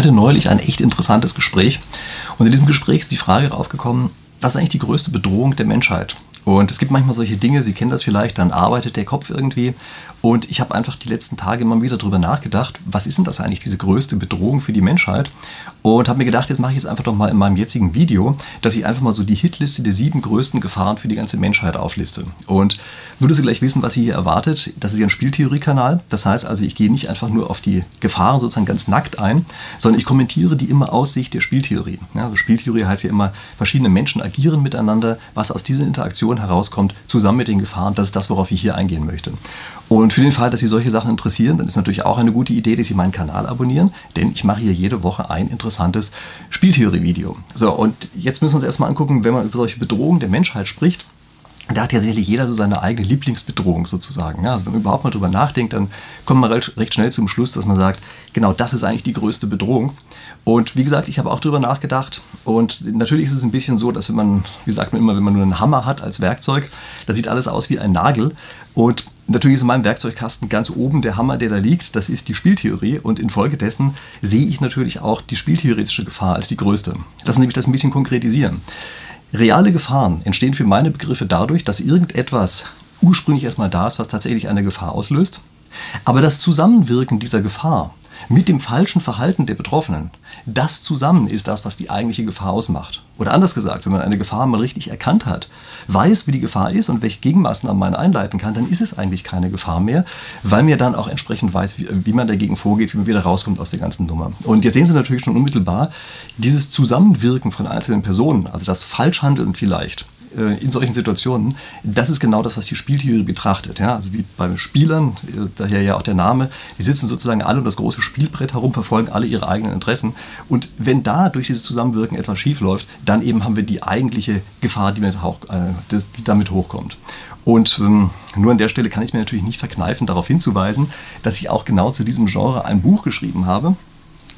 hatte neulich ein echt interessantes Gespräch und in diesem Gespräch ist die Frage aufgekommen, was ist eigentlich die größte Bedrohung der Menschheit? Und es gibt manchmal solche Dinge, Sie kennen das vielleicht, dann arbeitet der Kopf irgendwie. Und ich habe einfach die letzten Tage immer wieder darüber nachgedacht, was ist denn das eigentlich, diese größte Bedrohung für die Menschheit? Und habe mir gedacht, jetzt mache ich jetzt einfach doch mal in meinem jetzigen Video, dass ich einfach mal so die Hitliste der sieben größten Gefahren für die ganze Menschheit aufliste. Und nur, dass Sie gleich wissen, was Sie hier erwartet, das ist ja ein Spieltheoriekanal. Das heißt also, ich gehe nicht einfach nur auf die Gefahren sozusagen ganz nackt ein, sondern ich kommentiere die immer aus Sicht der Spieltheorie. Ja, also Spieltheorie heißt ja immer, verschiedene Menschen agieren miteinander, was aus dieser Interaktion herauskommt, zusammen mit den Gefahren, das ist das, worauf ich hier eingehen möchte. Und für den Fall, dass Sie solche Sachen interessieren, dann ist natürlich auch eine gute Idee, dass Sie meinen Kanal abonnieren, denn ich mache hier jede Woche ein interessantes Spieltheorie-Video. So, und jetzt müssen wir uns erstmal angucken, wenn man über solche Bedrohungen der Menschheit spricht, da hat ja sicherlich jeder so seine eigene Lieblingsbedrohung sozusagen. Ja, also wenn man überhaupt mal drüber nachdenkt, dann kommt man recht schnell zum Schluss, dass man sagt, genau das ist eigentlich die größte Bedrohung. Und wie gesagt, ich habe auch drüber nachgedacht. Und natürlich ist es ein bisschen so, dass wenn man, wie sagt man immer, wenn man nur einen Hammer hat als Werkzeug, da sieht alles aus wie ein Nagel. Und natürlich ist in meinem Werkzeugkasten ganz oben der Hammer, der da liegt, das ist die Spieltheorie. Und infolgedessen sehe ich natürlich auch die spieltheoretische Gefahr als die größte. Lassen Sie mich das ein bisschen konkretisieren. Reale Gefahren entstehen für meine Begriffe dadurch, dass irgendetwas ursprünglich erstmal da ist, was tatsächlich eine Gefahr auslöst. Aber das Zusammenwirken dieser Gefahr mit dem falschen Verhalten der Betroffenen, das zusammen ist das, was die eigentliche Gefahr ausmacht. Oder anders gesagt, wenn man eine Gefahr mal richtig erkannt hat, weiß, wie die Gefahr ist und welche Gegenmaßnahmen man einleiten kann, dann ist es eigentlich keine Gefahr mehr, weil mir dann auch entsprechend weiß, wie, wie man dagegen vorgeht, wie man wieder rauskommt aus der ganzen Nummer. Und jetzt sehen Sie natürlich schon unmittelbar dieses Zusammenwirken von einzelnen Personen, also das Falschhandeln vielleicht, in solchen Situationen, das ist genau das, was die Spieltheorie betrachtet. Ja? Also wie bei Spielern, äh, daher ja auch der Name, die sitzen sozusagen alle um das große Spielbrett herum, verfolgen alle ihre eigenen Interessen. Und wenn da durch dieses Zusammenwirken etwas schief läuft, dann eben haben wir die eigentliche Gefahr, die, mit hoch, äh, die damit hochkommt. Und ähm, nur an der Stelle kann ich mir natürlich nicht verkneifen, darauf hinzuweisen, dass ich auch genau zu diesem Genre ein Buch geschrieben habe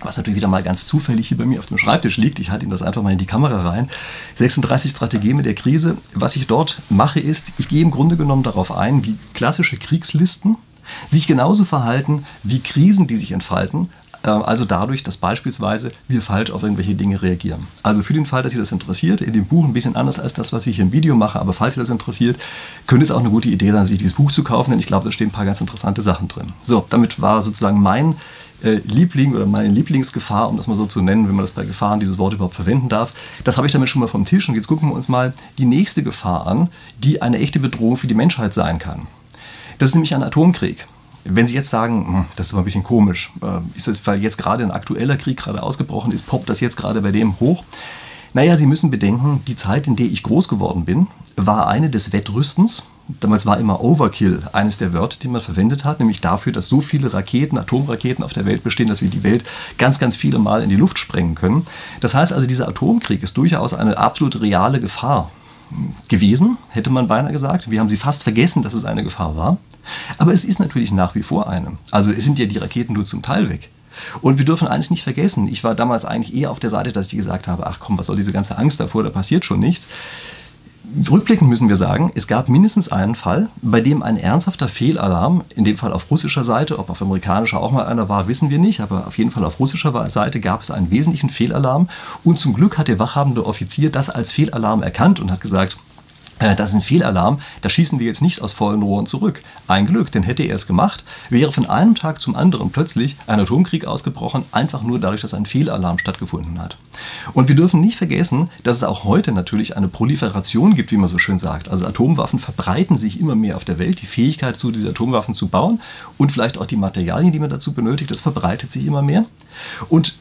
was natürlich wieder mal ganz zufällig hier bei mir auf dem Schreibtisch liegt. Ich halte Ihnen das einfach mal in die Kamera rein. 36 Strategien mit der Krise. Was ich dort mache, ist, ich gehe im Grunde genommen darauf ein, wie klassische Kriegslisten sich genauso verhalten wie Krisen, die sich entfalten. Äh, also dadurch, dass beispielsweise wir falsch auf irgendwelche Dinge reagieren. Also für den Fall, dass Sie das interessiert, in dem Buch ein bisschen anders als das, was ich hier im Video mache, aber falls Sie das interessiert, könnte es auch eine gute Idee sein, sich dieses Buch zu kaufen, denn ich glaube, da stehen ein paar ganz interessante Sachen drin. So, damit war sozusagen mein äh, Liebling oder meine Lieblingsgefahr, um das mal so zu nennen, wenn man das bei Gefahren dieses Wort überhaupt verwenden darf. Das habe ich damit schon mal vom Tisch und jetzt gucken wir uns mal die nächste Gefahr an, die eine echte Bedrohung für die Menschheit sein kann. Das ist nämlich ein Atomkrieg. Wenn Sie jetzt sagen, hm, das ist aber ein bisschen komisch, äh, ist das, weil jetzt gerade ein aktueller Krieg gerade ausgebrochen ist, poppt das jetzt gerade bei dem hoch? Naja, Sie müssen bedenken, die Zeit, in der ich groß geworden bin, war eine des Wettrüstens Damals war immer Overkill eines der Wörter, die man verwendet hat, nämlich dafür, dass so viele Raketen, Atomraketen auf der Welt bestehen, dass wir die Welt ganz, ganz viele Mal in die Luft sprengen können. Das heißt also, dieser Atomkrieg ist durchaus eine absolut reale Gefahr gewesen, hätte man beinahe gesagt. Wir haben sie fast vergessen, dass es eine Gefahr war. Aber es ist natürlich nach wie vor eine. Also es sind ja die Raketen nur zum Teil weg. Und wir dürfen eines nicht vergessen. Ich war damals eigentlich eher auf der Seite, dass ich gesagt habe, ach komm, was soll diese ganze Angst davor, da passiert schon nichts. Rückblickend müssen wir sagen, es gab mindestens einen Fall, bei dem ein ernsthafter Fehlalarm, in dem Fall auf russischer Seite, ob auf amerikanischer auch mal einer war, wissen wir nicht, aber auf jeden Fall auf russischer Seite gab es einen wesentlichen Fehlalarm. Und zum Glück hat der wachhabende Offizier das als Fehlalarm erkannt und hat gesagt, das ist ein Fehlalarm, da schießen wir jetzt nicht aus vollen Rohren zurück. Ein Glück, denn hätte er es gemacht, wäre von einem Tag zum anderen plötzlich ein Atomkrieg ausgebrochen, einfach nur dadurch, dass ein Fehlalarm stattgefunden hat. Und wir dürfen nicht vergessen, dass es auch heute natürlich eine Proliferation gibt, wie man so schön sagt. Also Atomwaffen verbreiten sich immer mehr auf der Welt. Die Fähigkeit, zu diese Atomwaffen zu bauen und vielleicht auch die Materialien, die man dazu benötigt, das verbreitet sich immer mehr. Und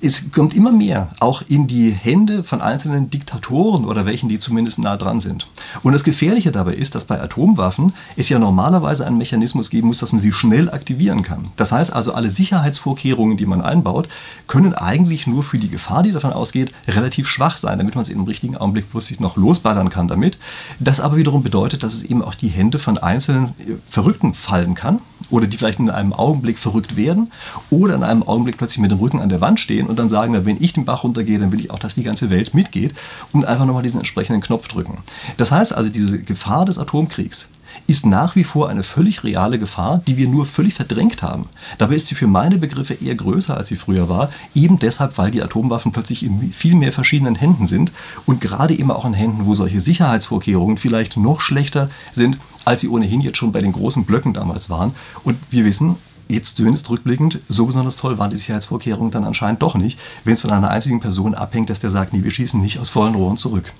es kommt immer mehr auch in die Hände von einzelnen Diktatoren oder welchen, die zumindest nah dran sind. Und das Gefährliche dabei ist, dass bei Atomwaffen es ja normalerweise einen Mechanismus geben muss, dass man sie schnell aktivieren kann. Das heißt also, alle Sicherheitsvorkehrungen, die man einbaut, können eigentlich nur für die Gefahr, die davon ausgeht, relativ schwach sein, damit man es im richtigen Augenblick plötzlich noch losballern kann damit. Das aber wiederum bedeutet, dass es eben auch die Hände von einzelnen Verrückten fallen kann oder die vielleicht in einem Augenblick verrückt werden oder in einem Augenblick plötzlich mit dem Rücken an der Wand stehen und dann sagen, wenn ich den Bach runtergehe, dann will ich auch, dass die ganze Welt mitgeht und einfach nochmal diesen entsprechenden Knopf drücken. Das heißt also, diese Gefahr des Atomkriegs, ist nach wie vor eine völlig reale Gefahr, die wir nur völlig verdrängt haben. Dabei ist sie für meine Begriffe eher größer, als sie früher war, eben deshalb, weil die Atomwaffen plötzlich in viel mehr verschiedenen Händen sind und gerade eben auch in Händen, wo solche Sicherheitsvorkehrungen vielleicht noch schlechter sind, als sie ohnehin jetzt schon bei den großen Blöcken damals waren. Und wir wissen, jetzt zumindest rückblickend, so besonders toll waren die Sicherheitsvorkehrungen dann anscheinend doch nicht, wenn es von einer einzigen Person abhängt, dass der sagt, nee, wir schießen nicht aus vollen Rohren zurück.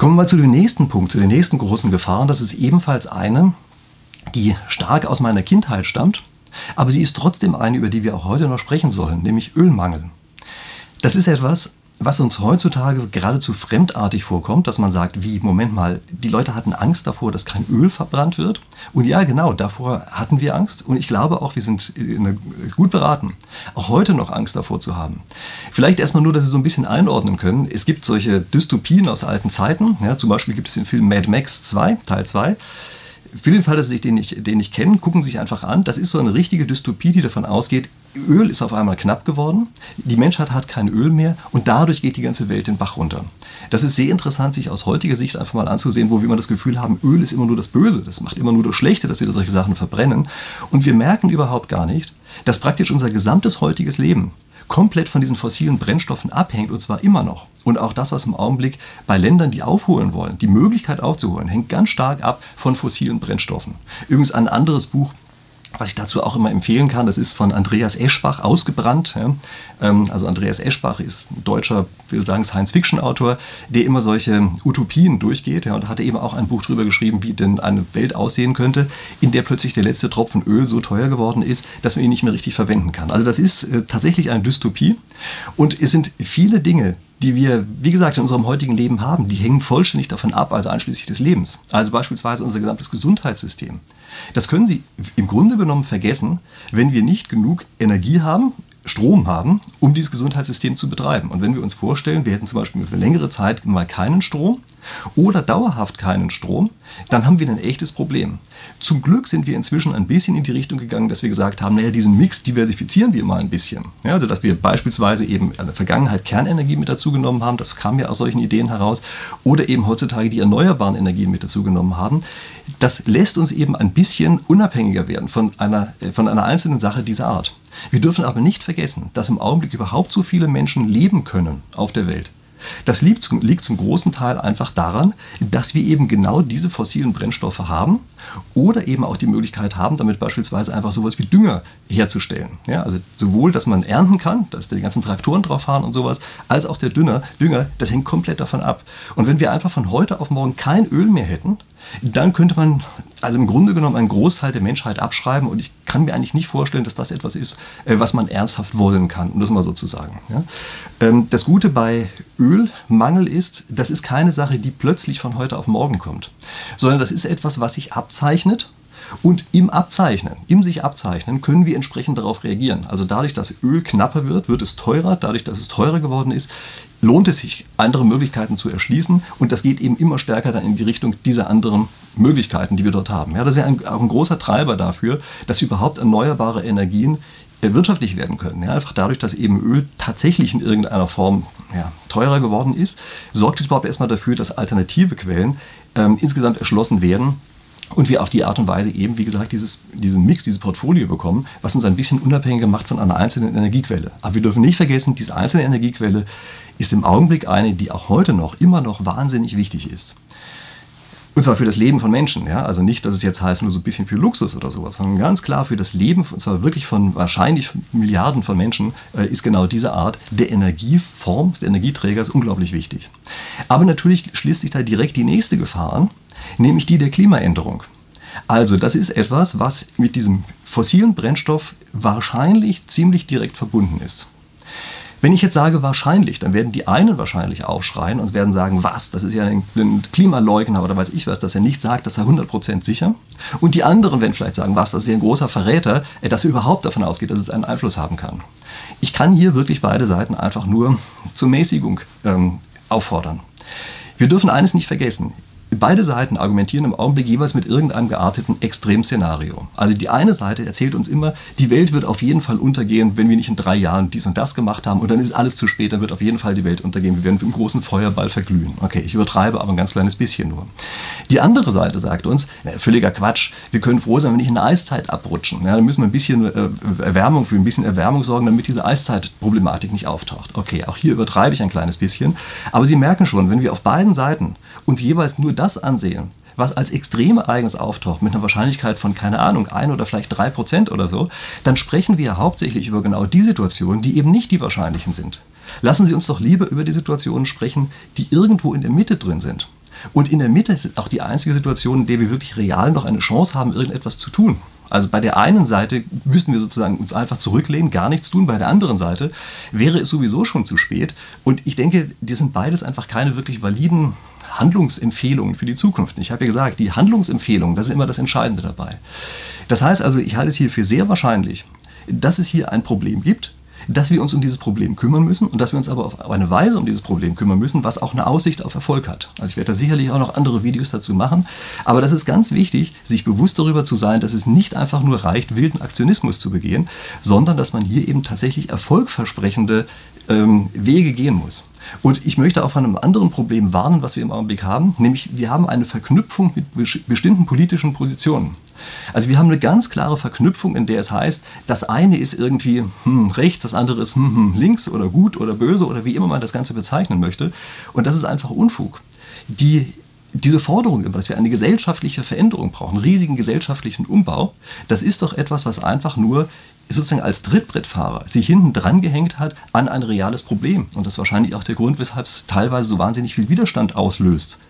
Kommen wir zu dem nächsten Punkt, zu den nächsten großen Gefahren. Das ist ebenfalls eine, die stark aus meiner Kindheit stammt, aber sie ist trotzdem eine, über die wir auch heute noch sprechen sollen, nämlich Ölmangel. Das ist etwas, was uns heutzutage geradezu fremdartig vorkommt, dass man sagt, wie, Moment mal, die Leute hatten Angst davor, dass kein Öl verbrannt wird. Und ja, genau, davor hatten wir Angst. Und ich glaube auch, wir sind gut beraten, auch heute noch Angst davor zu haben. Vielleicht erstmal nur, dass Sie so ein bisschen einordnen können. Es gibt solche Dystopien aus alten Zeiten. Ja, zum Beispiel gibt es den Film Mad Max 2, Teil 2 für den Fall, dass Sie den nicht, den nicht kennen, gucken Sie sich einfach an. Das ist so eine richtige Dystopie, die davon ausgeht, Öl ist auf einmal knapp geworden, die Menschheit hat kein Öl mehr und dadurch geht die ganze Welt den Bach runter. Das ist sehr interessant, sich aus heutiger Sicht einfach mal anzusehen, wo wir immer das Gefühl haben, Öl ist immer nur das Böse, das macht immer nur das Schlechte, dass wir solche Sachen verbrennen. Und wir merken überhaupt gar nicht, dass praktisch unser gesamtes heutiges Leben komplett von diesen fossilen Brennstoffen abhängt und zwar immer noch. Und auch das, was im Augenblick bei Ländern, die aufholen wollen, die Möglichkeit aufzuholen, hängt ganz stark ab von fossilen Brennstoffen. Übrigens ein anderes Buch, was ich dazu auch immer empfehlen kann, das ist von Andreas Eschbach, Ausgebrannt. Ähm, also Andreas Eschbach ist ein deutscher, will sagen, Science-Fiction-Autor, der immer solche Utopien durchgeht und hatte eben auch ein Buch darüber geschrieben, wie denn eine Welt aussehen könnte, in der plötzlich der letzte Tropfen Öl so teuer geworden ist, dass man ihn nicht mehr richtig verwenden kann. Also das ist äh, tatsächlich eine Dystopie und es sind viele Dinge, die wir, wie gesagt, in unserem heutigen Leben haben, die hängen vollständig davon ab, also einschließlich des Lebens. Also beispielsweise unser gesamtes Gesundheitssystem. Das können Sie im Grunde genommen vergessen, wenn wir nicht genug Energie haben, Strom haben, um dieses Gesundheitssystem zu betreiben. Und wenn wir uns vorstellen, wir hätten zum Beispiel für längere Zeit mal keinen Strom, oder dauerhaft keinen Strom, dann haben wir ein echtes Problem. Zum Glück sind wir inzwischen ein bisschen in die Richtung gegangen, dass wir gesagt haben, naja, diesen Mix diversifizieren wir mal ein bisschen. Ja, also dass wir beispielsweise eben in der Vergangenheit Kernenergie mit dazugenommen haben, das kam ja aus solchen Ideen heraus, oder eben heutzutage die erneuerbaren Energien mit dazugenommen haben. Das lässt uns eben ein bisschen unabhängiger werden von einer, äh, von einer einzelnen Sache dieser Art. Wir dürfen aber nicht vergessen, dass im Augenblick überhaupt so viele Menschen leben können auf der Welt. Das liegt zum, liegt zum großen Teil einfach daran, dass wir eben genau diese fossilen Brennstoffe haben oder eben auch die Möglichkeit haben, damit beispielsweise einfach sowas wie Dünger herzustellen. Ja, also sowohl, dass man ernten kann, dass da die ganzen Traktoren drauf fahren und sowas, als auch der Dünger, Dünger, das hängt komplett davon ab. Und wenn wir einfach von heute auf morgen kein Öl mehr hätten, dann könnte man also im Grunde genommen einen Großteil der Menschheit abschreiben und ich kann mir eigentlich nicht vorstellen, dass das etwas ist, äh, was man ernsthaft wollen kann, um das mal so zu sagen. Ähm, das Gute bei Ölmangel ist, das ist keine Sache, die plötzlich von heute auf morgen kommt, sondern das ist etwas, was sich abzeichnet und im Abzeichnen, im sich Abzeichnen, können wir entsprechend darauf reagieren. Also dadurch, dass Öl knapper wird, wird es teurer. Dadurch, dass es teurer geworden ist, lohnt es sich, andere Möglichkeiten zu erschließen. Und das geht eben immer stärker dann in die Richtung dieser anderen Möglichkeiten, die wir dort haben. Ja, das ist ja ein, auch ein großer Treiber dafür, dass überhaupt erneuerbare Energien äh, wirtschaftlich werden können. Ja, einfach dadurch, dass eben Öl tatsächlich in irgendeiner Form ja, teurer geworden ist, sorgt es überhaupt erstmal dafür, dass alternative Quellen ähm, insgesamt erschlossen werden und wir auf die Art und Weise eben, wie gesagt, dieses, diesen Mix, dieses Portfolio bekommen, was uns ein bisschen unabhängiger macht von einer einzelnen Energiequelle. Aber wir dürfen nicht vergessen, diese einzelne Energiequelle ist im Augenblick eine, die auch heute noch, immer noch wahnsinnig wichtig ist. Und zwar für das Leben von Menschen. Ja? Also nicht, dass es jetzt heißt, nur so ein bisschen für Luxus oder sowas, sondern ganz klar für das Leben, und zwar wirklich von wahrscheinlich Milliarden von Menschen, äh, ist genau diese Art der Energieform, des Energieträgers unglaublich wichtig. Aber natürlich schließt sich da direkt die nächste Gefahr an, nämlich die der Klimaänderung. Also das ist etwas, was mit diesem fossilen Brennstoff wahrscheinlich ziemlich direkt verbunden ist. Wenn ich jetzt sage wahrscheinlich, dann werden die einen wahrscheinlich aufschreien und werden sagen, was, das ist ja ein, Klimaleugner oder weiß ich was, dass er nicht sagt, das sei 100% sicher. Und die anderen werden vielleicht sagen, was, das ist ja ein großer Verräter, äh, dass er überhaupt davon ausgeht, dass es einen Einfluss haben kann. Ich kann hier wirklich beide Seiten einfach nur zur Mäßigung ähm, auffordern. Wir dürfen eines nicht vergessen beide Seiten argumentieren im Augenblick jeweils mit irgendeinem gearteten Extremszenario. Also die eine Seite erzählt uns immer, die Welt wird auf jeden Fall untergehen, wenn wir nicht in drei Jahren dies und das gemacht haben und dann ist alles zu spät, dann wird auf jeden Fall die Welt untergehen. Wir werden einem großen Feuerball verglühen. Okay, ich übertreibe aber ein ganz kleines bisschen nur. Die andere Seite sagt uns, na, völliger Quatsch, wir können froh sein, wenn wir nicht in eine Eiszeit abrutschen. Ja, dann müssen wir ein bisschen äh, Erwärmung für ein bisschen Erwärmung sorgen, damit diese Eiszeitproblematik nicht auftaucht. Okay, auch hier übertreibe ich ein kleines bisschen. Aber Sie merken schon, wenn wir auf beiden Seiten uns jeweils nur das ansehen, was als Extremereignis auftaucht, mit einer Wahrscheinlichkeit von, keine Ahnung, ein oder vielleicht drei Prozent oder so, dann sprechen wir hauptsächlich über genau die Situationen, die eben nicht die wahrscheinlichen sind. Lassen Sie uns doch lieber über die Situationen sprechen, die irgendwo in der Mitte drin sind. Und in der Mitte ist auch die einzige Situation, in der wir wirklich real noch eine Chance haben, irgendetwas zu tun. Also bei der einen Seite müssen wir sozusagen uns einfach zurücklehnen, gar nichts tun. Bei der anderen Seite wäre es sowieso schon zu spät. Und ich denke, die sind beides einfach keine wirklich validen Handlungsempfehlungen für die Zukunft. Ich habe ja gesagt, die Handlungsempfehlungen, das ist immer das Entscheidende dabei. Das heißt also, ich halte es hier für sehr wahrscheinlich, dass es hier ein Problem gibt, dass wir uns um dieses Problem kümmern müssen und dass wir uns aber auf eine Weise um dieses Problem kümmern müssen, was auch eine Aussicht auf Erfolg hat. Also ich werde da sicherlich auch noch andere Videos dazu machen, aber das ist ganz wichtig, sich bewusst darüber zu sein, dass es nicht einfach nur reicht, wilden Aktionismus zu begehen, sondern dass man hier eben tatsächlich erfolgversprechende ähm, Wege gehen muss. Und ich möchte auch von einem anderen Problem warnen, was wir im Augenblick haben, nämlich wir haben eine Verknüpfung mit bestimmten politischen Positionen. Also wir haben eine ganz klare Verknüpfung, in der es heißt, das eine ist irgendwie hm, rechts, das andere ist hm, hm, links oder gut oder böse oder wie immer man das Ganze bezeichnen möchte. Und das ist einfach Unfug. Die diese Forderung, dass wir eine gesellschaftliche Veränderung brauchen, einen riesigen gesellschaftlichen Umbau, das ist doch etwas, was einfach nur sozusagen als Trittbrettfahrer sich hinten dran gehängt hat an ein reales Problem. Und das ist wahrscheinlich auch der Grund, weshalb es teilweise so wahnsinnig viel Widerstand auslöst.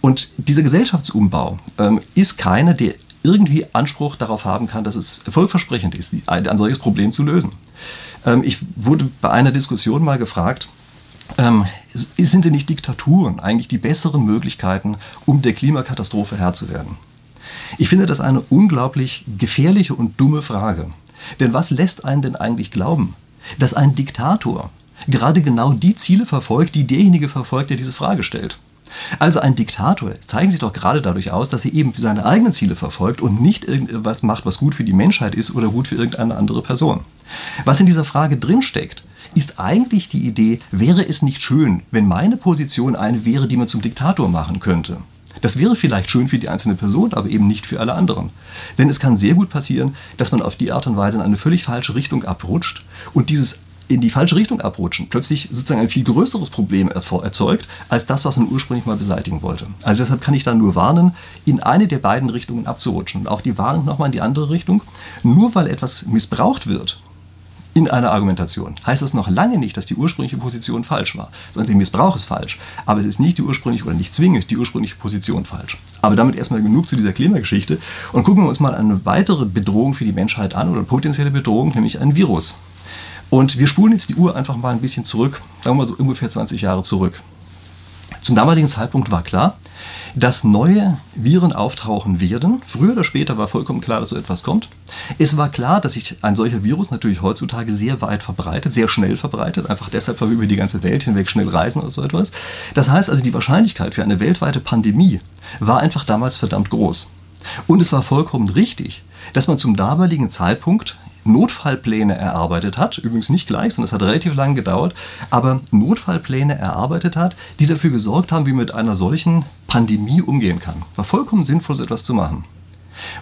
Und dieser Gesellschaftsumbau ähm, ist keiner, der irgendwie Anspruch darauf haben kann, dass es erfolgversprechend ist, ein, ein solches Problem zu lösen. Ähm, ich wurde bei einer Diskussion mal gefragt, ähm, sind denn nicht Diktaturen eigentlich die besseren Möglichkeiten, um der Klimakatastrophe Herr zu werden? Ich finde das eine unglaublich gefährliche und dumme Frage. Denn was lässt einen denn eigentlich glauben, dass ein Diktator gerade genau die Ziele verfolgt, die derjenige verfolgt, der diese Frage stellt? Also ein Diktator zeigen sich doch gerade dadurch aus, dass er eben seine eigenen Ziele verfolgt und nicht irgendwas macht, was gut für die Menschheit ist oder gut für irgendeine andere Person. Was in dieser Frage drinsteckt, ist eigentlich die Idee, wäre es nicht schön, wenn meine Position eine wäre, die man zum Diktator machen könnte. Das wäre vielleicht schön für die einzelne Person, aber eben nicht für alle anderen. Denn es kann sehr gut passieren, dass man auf die Art und Weise in eine völlig falsche Richtung abrutscht und dieses in die falsche Richtung abrutschen plötzlich sozusagen ein viel größeres Problem erzeugt, als das, was man ursprünglich mal beseitigen wollte. Also deshalb kann ich da nur warnen, in eine der beiden Richtungen abzurutschen. Und auch die Warnung nochmal in die andere Richtung. Nur weil etwas missbraucht wird, in einer Argumentation. Heißt das noch lange nicht, dass die ursprüngliche Position falsch war, sondern der Missbrauch ist falsch. Aber es ist nicht die ursprüngliche oder nicht zwingend die ursprüngliche Position falsch. Aber damit erstmal genug zu dieser Klimageschichte und gucken wir uns mal eine weitere Bedrohung für die Menschheit an oder potenzielle Bedrohung, nämlich ein Virus. Und wir spulen jetzt die Uhr einfach mal ein bisschen zurück, sagen wir mal so ungefähr 20 Jahre zurück. Zum damaligen Zeitpunkt war klar, dass neue Viren auftauchen werden. Früher oder später war vollkommen klar, dass so etwas kommt. Es war klar, dass sich ein solcher Virus natürlich heutzutage sehr weit verbreitet, sehr schnell verbreitet, einfach deshalb, weil wir über die ganze Welt hinweg schnell reisen oder so etwas. Das heißt also, die Wahrscheinlichkeit für eine weltweite Pandemie war einfach damals verdammt groß. Und es war vollkommen richtig, dass man zum damaligen Zeitpunkt Notfallpläne erarbeitet hat, übrigens nicht gleich, sondern es hat relativ lange gedauert, aber Notfallpläne erarbeitet hat, die dafür gesorgt haben, wie man mit einer solchen Pandemie umgehen kann. War vollkommen sinnvoll, so etwas zu machen.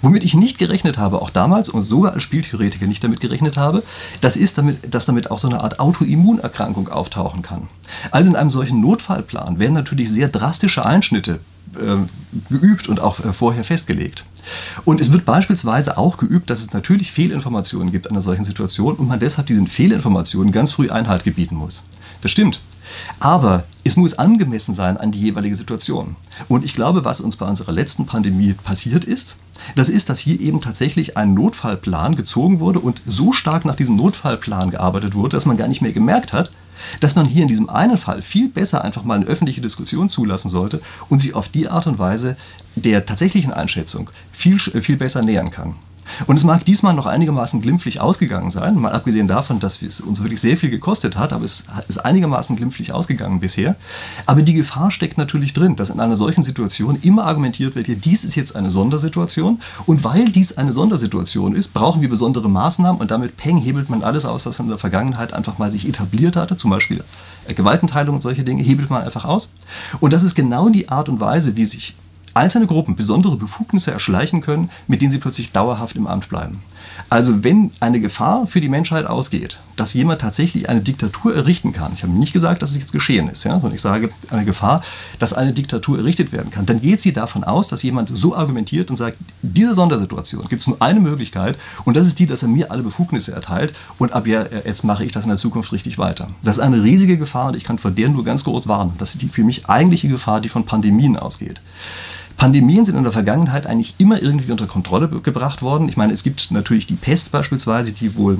Womit ich nicht gerechnet habe, auch damals und sogar als Spieltheoretiker nicht damit gerechnet habe, das ist, damit, dass damit auch so eine Art Autoimmunerkrankung auftauchen kann. Also in einem solchen Notfallplan werden natürlich sehr drastische Einschnitte äh, geübt und auch äh, vorher festgelegt. Und es wird beispielsweise auch geübt, dass es natürlich Fehlinformationen gibt an einer solchen Situation und man deshalb diesen Fehlinformationen ganz früh Einhalt gebieten muss. Das stimmt. Aber es muss angemessen sein an die jeweilige Situation. Und ich glaube, was uns bei unserer letzten Pandemie passiert ist, das ist, dass hier eben tatsächlich ein Notfallplan gezogen wurde und so stark nach diesem Notfallplan gearbeitet wurde, dass man gar nicht mehr gemerkt hat, dass man hier in diesem einen Fall viel besser einfach mal eine öffentliche Diskussion zulassen sollte und sich auf die Art und Weise der tatsächlichen Einschätzung viel, viel besser nähern kann. Und es mag diesmal noch einigermaßen glimpflich ausgegangen sein, mal abgesehen davon, dass es uns wirklich sehr viel gekostet hat, aber es ist einigermaßen glimpflich ausgegangen bisher. Aber die Gefahr steckt natürlich drin, dass in einer solchen Situation immer argumentiert wird, hier, dies ist jetzt eine Sondersituation und weil dies eine Sondersituation ist, brauchen wir besondere Maßnahmen und damit peng hebelt man alles aus, was in der Vergangenheit einfach mal sich etabliert hatte, zum Beispiel Gewaltenteilung und solche Dinge, hebelt man einfach aus. Und das ist genau die Art und Weise, wie sich einzelne Gruppen besondere Befugnisse erschleichen können, mit denen sie plötzlich dauerhaft im Amt bleiben. Also wenn eine Gefahr für die Menschheit ausgeht, dass jemand tatsächlich eine Diktatur errichten kann, ich habe nicht gesagt, dass es jetzt geschehen ist, ja, sondern ich sage eine Gefahr, dass eine Diktatur errichtet werden kann, dann geht sie davon aus, dass jemand so argumentiert und sagt, diese Sondersituation gibt es nur eine Möglichkeit und das ist die, dass er mir alle Befugnisse erteilt und ab jetzt mache ich das in der Zukunft richtig weiter. Das ist eine riesige Gefahr und ich kann vor der nur ganz groß warnen. Das ist die für mich eigentliche Gefahr, die von Pandemien ausgeht. Pandemien sind in der Vergangenheit eigentlich immer irgendwie unter Kontrolle gebracht worden. Ich meine, es gibt natürlich die Pest beispielsweise, die wohl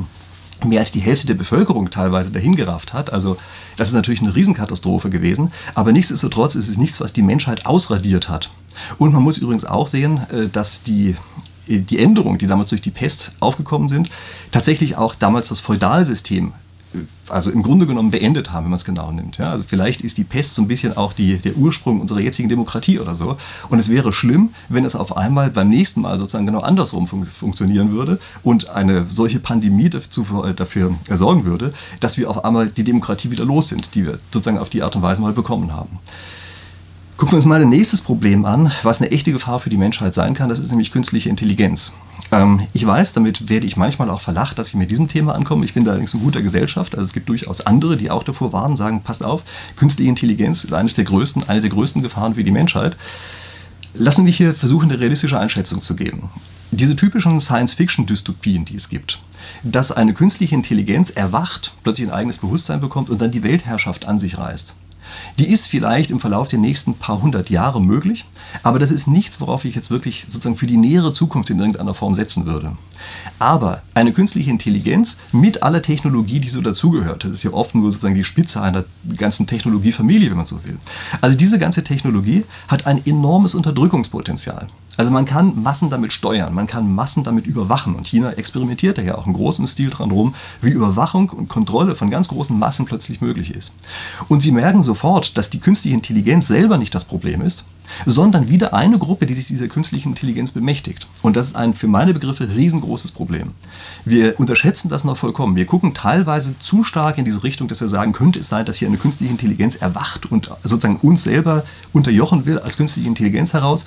mehr als die Hälfte der Bevölkerung teilweise dahingerafft hat. Also das ist natürlich eine Riesenkatastrophe gewesen. Aber nichtsdestotrotz ist es nichts, was die Menschheit ausradiert hat. Und man muss übrigens auch sehen, äh, dass die die Änderungen, die damals durch die Pest aufgekommen sind, tatsächlich auch damals das Feudalsystem also im Grunde genommen beendet haben, wenn man es genau nimmt. Ja, also vielleicht ist die Pest so ein bisschen auch die, der Ursprung unserer jetzigen Demokratie oder so. Und es wäre schlimm, wenn es auf einmal beim nächsten Mal sozusagen genau andersrum fun funktionieren würde und eine solche Pandemie dafür, dafür sorgen würde, dass wir auf einmal die Demokratie wieder los sind, die wir sozusagen auf die Art und Weise mal bekommen haben. Gucken wir uns mal ein nächstes Problem an, was eine echte Gefahr für die Menschheit sein kann. Das ist nämlich künstliche Intelligenz. Ähm, ich weiß, damit werde ich manchmal auch verlacht, dass ich mit diesem Thema ankomme. Ich bin da allerdings in guter Gesellschaft. Also es gibt durchaus andere, die auch davor warnen, sagen, passt auf, künstliche Intelligenz ist eines der größten, eine der größten Gefahren für die Menschheit. Lassen wir hier versuchen, eine realistische Einschätzung zu geben. Diese typischen Science-Fiction-Dystopien, die es gibt, dass eine künstliche Intelligenz erwacht, plötzlich ein eigenes Bewusstsein bekommt und dann die Weltherrschaft an sich reißt. Die ist vielleicht im Verlauf der nächsten paar hundert Jahre möglich, aber das ist nichts, worauf ich jetzt wirklich sozusagen für die nähere Zukunft in irgendeiner Form setzen würde. Aber eine künstliche Intelligenz mit aller Technologie, die so dazugehört, das ist ja oft nur sozusagen die Spitze einer ganzen Technologiefamilie, wenn man so will. Also diese ganze Technologie hat ein enormes Unterdrückungspotenzial. Also man kann Massen damit steuern, man kann Massen damit überwachen. Und China experimentiert ja auch im großen Stil dran rum, wie Überwachung und Kontrolle von ganz großen Massen plötzlich möglich ist. Und sie merken sofort, dass die künstliche Intelligenz selber nicht das Problem ist, sondern wieder eine Gruppe, die sich dieser künstlichen Intelligenz bemächtigt. Und das ist ein für meine Begriffe riesengroßes Problem. Wir unterschätzen das noch vollkommen. Wir gucken teilweise zu stark in diese Richtung, dass wir sagen, könnte es sein, dass hier eine künstliche Intelligenz erwacht und sozusagen uns selber unterjochen will als künstliche Intelligenz heraus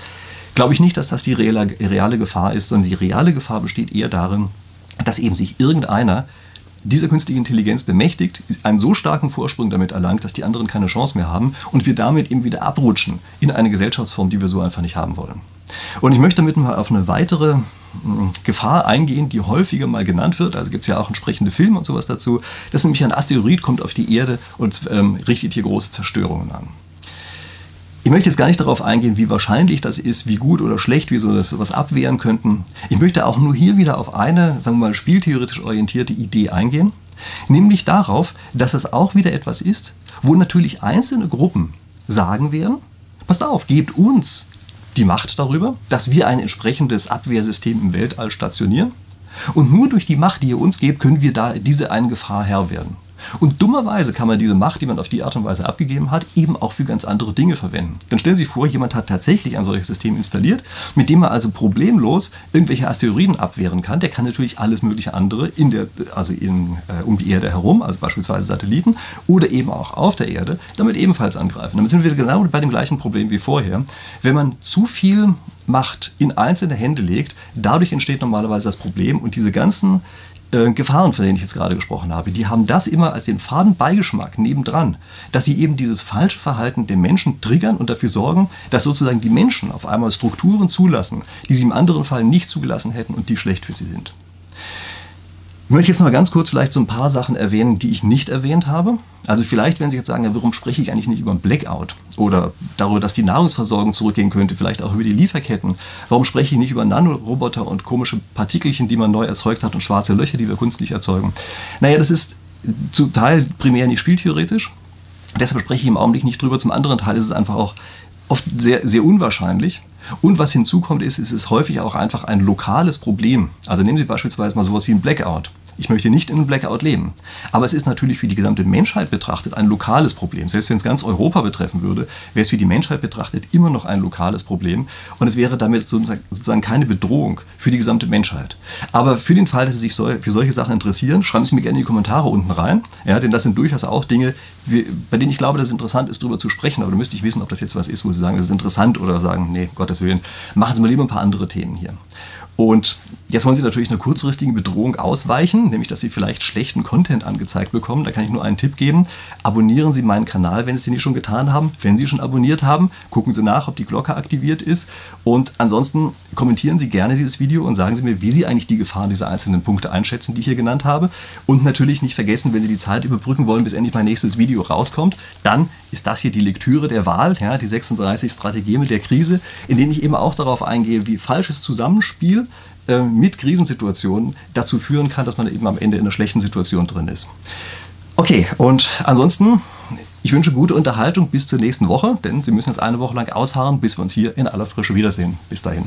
glaube ich nicht, dass das die reale, reale Gefahr ist, sondern die reale Gefahr besteht eher darin, dass eben sich irgendeiner dieser künstlichen Intelligenz bemächtigt, einen so starken Vorsprung damit erlangt, dass die anderen keine Chance mehr haben und wir damit eben wieder abrutschen in eine Gesellschaftsform, die wir so einfach nicht haben wollen. Und ich möchte damit mal auf eine weitere hm, Gefahr eingehen, die häufiger mal genannt wird. Also gibt es ja auch entsprechende Filme und sowas dazu. Das ist nämlich ein Asteroid kommt auf die Erde und ähm, richtet hier große Zerstörungen an. Ich möchte jetzt gar nicht darauf eingehen, wie wahrscheinlich das ist, wie gut oder schlecht wir so etwas abwehren könnten. Ich möchte auch nur hier wieder auf eine, sagen wir mal, spieltheoretisch orientierte Idee eingehen, nämlich darauf, dass es auch wieder etwas ist, wo natürlich einzelne Gruppen sagen werden, passt auf, gebt uns die Macht darüber, dass wir ein entsprechendes Abwehrsystem im Weltall stationieren. Und nur durch die Macht, die ihr uns gebt, können wir da diese eine Gefahr Herr werden. Und dummerweise kann man diese Macht, die man auf die Art und Weise abgegeben hat, eben auch für ganz andere Dinge verwenden. Dann stellen Sie sich vor, jemand hat tatsächlich ein solches System installiert, mit dem er also problemlos irgendwelche Asteroiden abwehren kann. Der kann natürlich alles mögliche andere in der, also in, äh, um die Erde herum, also beispielsweise Satelliten, oder eben auch auf der Erde, damit ebenfalls angreifen. Damit sind wir genau bei dem gleichen Problem wie vorher. Wenn man zu viel Macht in einzelne Hände legt, dadurch entsteht normalerweise das Problem und diese ganzen äh, Gefahren, von denen ich jetzt gerade gesprochen habe, die haben das immer als den faden Beigeschmack nebendran, dass sie eben dieses falsche Verhalten der Menschen triggern und dafür sorgen, dass sozusagen die Menschen auf einmal Strukturen zulassen, die sie im anderen Fall nicht zugelassen hätten und die schlecht für sie sind. Ich möchte jetzt noch mal ganz kurz vielleicht so ein paar Sachen erwähnen, die ich nicht erwähnt habe. Also vielleicht werden Sie jetzt sagen, ja, warum spreche ich eigentlich nicht über ein Blackout oder darüber, dass die Nahrungsversorgung zurückgehen könnte, vielleicht auch über die Lieferketten. Warum spreche ich nicht über Nanoroboter und komische Partikelchen, die man neu erzeugt hat und schwarze Löcher, die wir künstlich erzeugen? Naja, das ist zum Teil primär nicht spieltheoretisch. Deshalb spreche ich im Augenblick nicht drüber. Zum anderen Teil ist es einfach auch oft sehr, sehr unwahrscheinlich. Und was hinzukommt, ist, es ist häufig auch einfach ein lokales Problem. Also nehmen Sie beispielsweise mal sowas wie ein Blackout. Ich möchte nicht in einem Blackout leben. Aber es ist natürlich für die gesamte Menschheit betrachtet ein lokales Problem. Selbst wenn es ganz Europa betreffen würde, wäre es für die Menschheit betrachtet immer noch ein lokales Problem. Und es wäre damit sozusagen keine Bedrohung für die gesamte Menschheit. Aber für den Fall, dass Sie sich für solche Sachen interessieren, schreiben Sie mir gerne in die Kommentare unten rein. Ja, denn das sind durchaus auch Dinge, bei denen ich glaube, dass es interessant ist, darüber zu sprechen. Aber da müsste ich wissen, ob das jetzt was ist, wo Sie sagen, das ist interessant oder sagen, nee, Gottes Willen, machen Sie mal lieber ein paar andere Themen hier. Und jetzt wollen Sie natürlich einer kurzfristigen Bedrohung ausweichen, nämlich dass Sie vielleicht schlechten Content angezeigt bekommen. Da kann ich nur einen Tipp geben. Abonnieren Sie meinen Kanal, wenn Sie es nicht schon getan haben. Wenn Sie schon abonniert haben, gucken Sie nach, ob die Glocke aktiviert ist. Und ansonsten kommentieren Sie gerne dieses Video und sagen Sie mir, wie Sie eigentlich die Gefahren dieser einzelnen Punkte einschätzen, die ich hier genannt habe. Und natürlich nicht vergessen, wenn Sie die Zeit überbrücken wollen, bis endlich mein nächstes Video rauskommt, dann ist das hier die Lektüre der Wahl, ja, die 36 Strategien mit der Krise, in denen ich eben auch darauf eingehe, wie falsches Zusammenspiel äh, mit Krisensituationen dazu führen kann, dass man eben am Ende in einer schlechten Situation drin ist. Okay, und ansonsten, ich wünsche gute Unterhaltung bis zur nächsten Woche, denn Sie müssen jetzt eine Woche lang ausharren, bis wir uns hier in aller Frische wiedersehen. Bis dahin.